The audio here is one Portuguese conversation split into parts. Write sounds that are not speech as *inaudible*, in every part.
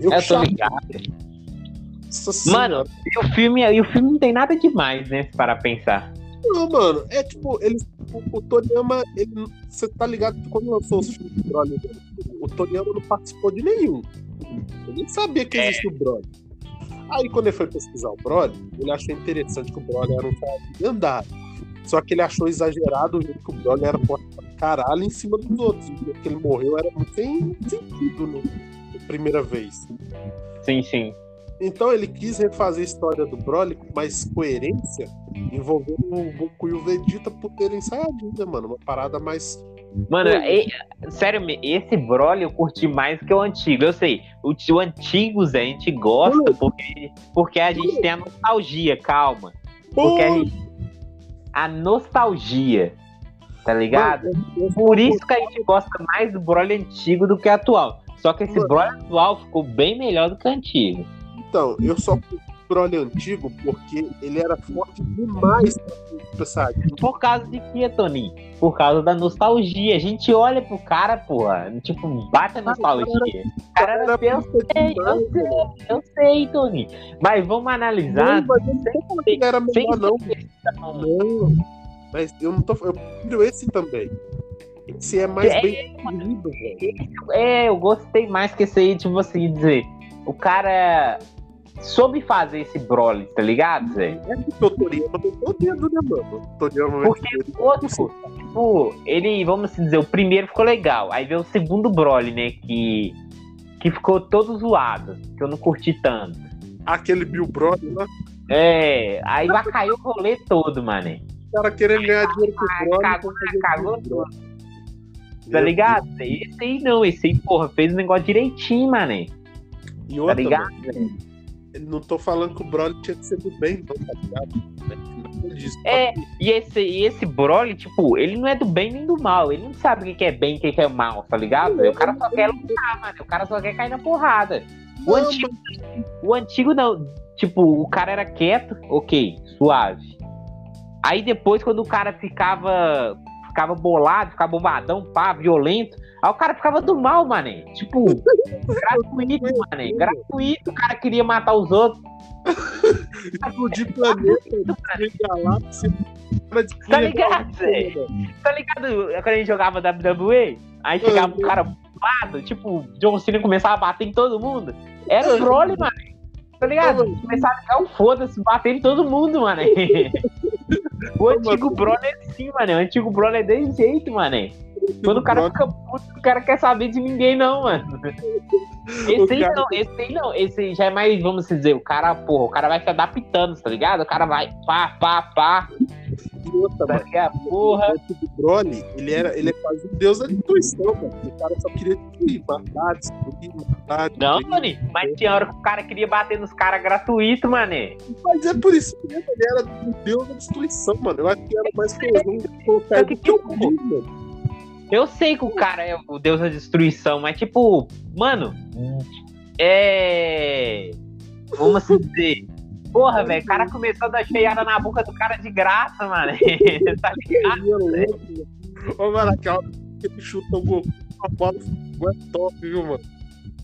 Eu, Eu tô ligado. Mano, e o filme, e o filme não tem nada demais, né? Para pensar. Não, mano, é tipo, eles, o, o Toriyama, ele, você tá ligado que quando lançou os filmes do Broly, o Toriyama não participou de nenhum. Ele nem sabia que existia o Broly. Aí quando ele foi pesquisar o Broly, ele achou interessante que o Broly era um cara de andar. Só que ele achou exagerado o jeito que o Broly era forte pra caralho em cima dos outros. O que ele morreu era muito sem sentido? Na primeira vez. Sim, sim. Então ele quis refazer a história do Broly com mais coerência, envolvendo o Goku e o Vegeta por terem ensaiadinho, né, mano? Uma parada mais. Mano, sério, esse Broly eu curti mais que o antigo. Eu sei, o, o antigo, Zé, a gente gosta porque, porque a gente tem a nostalgia, calma. Porque a gente. A nostalgia, tá ligado? Por isso que a gente gosta mais do Broly antigo do que atual. Só que esse. Broly atual ficou bem melhor do que o antigo. Então, eu só Broly antigo porque ele era forte demais pra Saiyajin. Por causa de quê, Toninho? Por causa da nostalgia. A gente olha pro cara, porra, tipo, bate a nostalgia. O cara era eu sei, eu sei, eu sei, Toninho. Mas vamos analisar. Não, mas eu não tô falando que era melhor, não. Não. Mas eu não tô. Eu prefiro esse também. Esse é mais É, bem velho. É, eu gostei mais que esse aí, tipo assim, dizer. O cara soube fazer esse Broly, tá ligado, Zé? É porque o Toriyama dedo, né, mano? Toriyama Porque ele- o outro, tipo, ele, vamos assim dizer, o primeiro ficou legal. Aí veio o segundo Broly, né? Que, que ficou todo zoado. Que eu não curti tanto. Aquele Bill Brother lá, É, aí vai cair o rolê todo, mano. o cara querendo ganhar dinheiro com o. Cagou, cagou tudo. Tá ligado? Esse aí não, esse aí, porra, fez o negócio direitinho, mano. E Tá outra, ligado? mano, não tô falando que o Broly tinha que ser do bem, não, tá ligado? Disso. É, e esse, e esse Broly, tipo, ele não é do bem nem do mal. Ele não sabe o que é bem e o que é mal, tá ligado? O cara só quer lutar, mano. O cara só quer cair na porrada. O Não, antigo, o antigo não. Tipo, o cara era quieto, ok, suave. Aí depois, quando o cara ficava ficava bolado, ficava bombadão, pá, violento, aí o cara ficava do mal, mané. Tipo, *laughs* gratuito, mané. Gratuito, o cara queria matar os outros. Explodir planeta, destruir galáxia. Tá ligado, Zé? mano. Tá ligado quando a gente jogava WWE? Aí chegava um cara bolado, tipo, John Cena começava a bater em todo mundo. Era o Broly, mano. Tá ligado? Começava a ficar um foda-se, batendo em todo mundo, mano. *laughs* O antigo Broly é assim, mano. O antigo Broly é desse jeito, mano. Quando o cara fica puto, o cara quer saber de ninguém, não, mano. *laughs* Esse aí cara- não, esse aí não. Esse aí já é mais, vamos dizer, o cara, porra, o cara vai se adaptando, tá ligado? O cara vai pá, pá, pá, tá mano, ligado? Porra. o Broly, ele, era, ele é quase um deus da destruição, mano. O cara só queria destruir, matar, destruir, matar. Não, mano, mas tinha hora que o cara queria bater nos caras gratuito, mané. Mas é por isso mesmo, ele era um deus da destruição, mano. Eu acho que era mais coesão de colocar Só ele que, que eu vi, mano. Eu sei que o cara é o deus da destruição, mas tipo, mano, é. Vamos assim dizer. Porra, velho, o cara começou a dar cheiada na boca do cara de graça, mano. *laughs* tá ligado? Mano. Ô, que ele chuta o com a bola é top, viu, mano?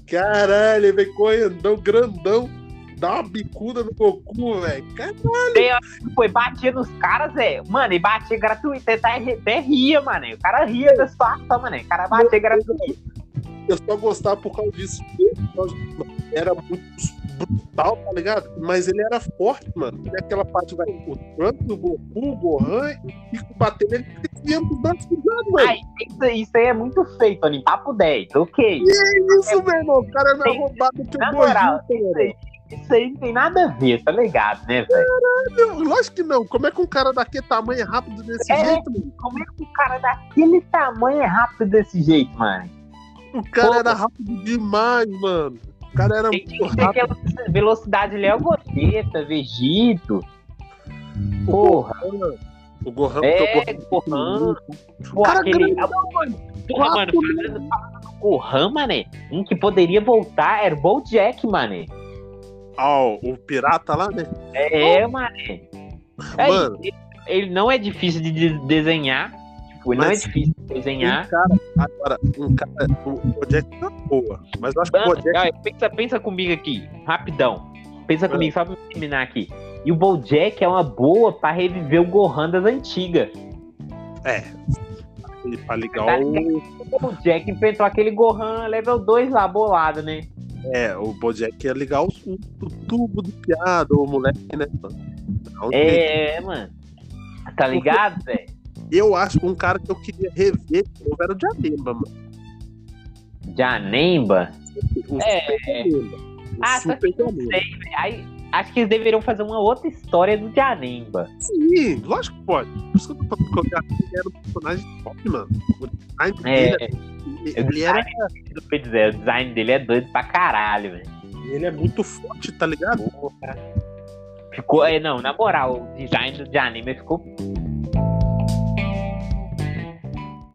Caralho, ele vem correndão, grandão, dá uma bicuda no Goku, velho. Caralho, Foi, batia nos caras, velho. Mano, e batia gratuito. Até, até ria, mano. O cara ria da situação, mano. O cara batia gratuito. eu só gostava por causa disso. Era muito brutal, tá ligado? Mas ele era forte, mano. E aquela parte vai o Trump, o Goku, o Gohan, e fica batendo ele dos braços cruzados, mano. Ai, isso, isso aí é muito feio, Tony. Papo 10, ok. Isso, meu irmão. O cara é mais roubado que o isso aí, isso aí não tem nada a ver, tá ligado, né, velho? Não, Lógico que não. Como é que um cara daquele tamanho é rápido desse É. jeito, mano? Como é que o cara daquele tamanho é rápido desse jeito, mano? O cara Pô, era rápido demais, mano. O cara era Tem muito rápido. aquela velocidade Léo Goteta, Vegito. Porra, O Gohan, é, o Gohan. Pô, cara aquele. grandão, mano. Porra, mano, Rápido, falando, falando do Gohan, mané. Um que poderia voltar era o Bojack, mané. Ó, o pirata lá, né? É, mané. É, Mano. ele, ele não é difícil de de- desenhar. Tipo, não é difícil. desenhar. Um cara, agora, um cara, o Bojack tá boa, mas eu acho que o Ah, Bojack ah, pensa, pensa comigo aqui, rapidão. Pensa É. comigo, só pra terminar aqui. E o Bojack é uma boa pra reviver o Gohan das antigas. é pra ligar o O Bojack enfrentou aquele Gohan level 2 lá, bolado, né? É, o Bojack ia ligar o, o, tubo do piado, o moleque, né? mano? Não tem- É, mano. Tá ligado, velho? Eu acho que um cara que eu queria rever era o Janemba, mano. Janemba. O É. Janemba. Ah, só Super que não Janemba. sei. Aí, acho que eles deveriam fazer uma outra história do Janemba. Sim, lógico que pode. Por isso que eu tô falando que o Janemba era um personagem top, mano. O design É, dele, o ele, era, design, do dizer, o design dele é doido pra caralho, velho. ele é muito forte, tá ligado? Ficou, é, não, na moral, o design do Janemba ficou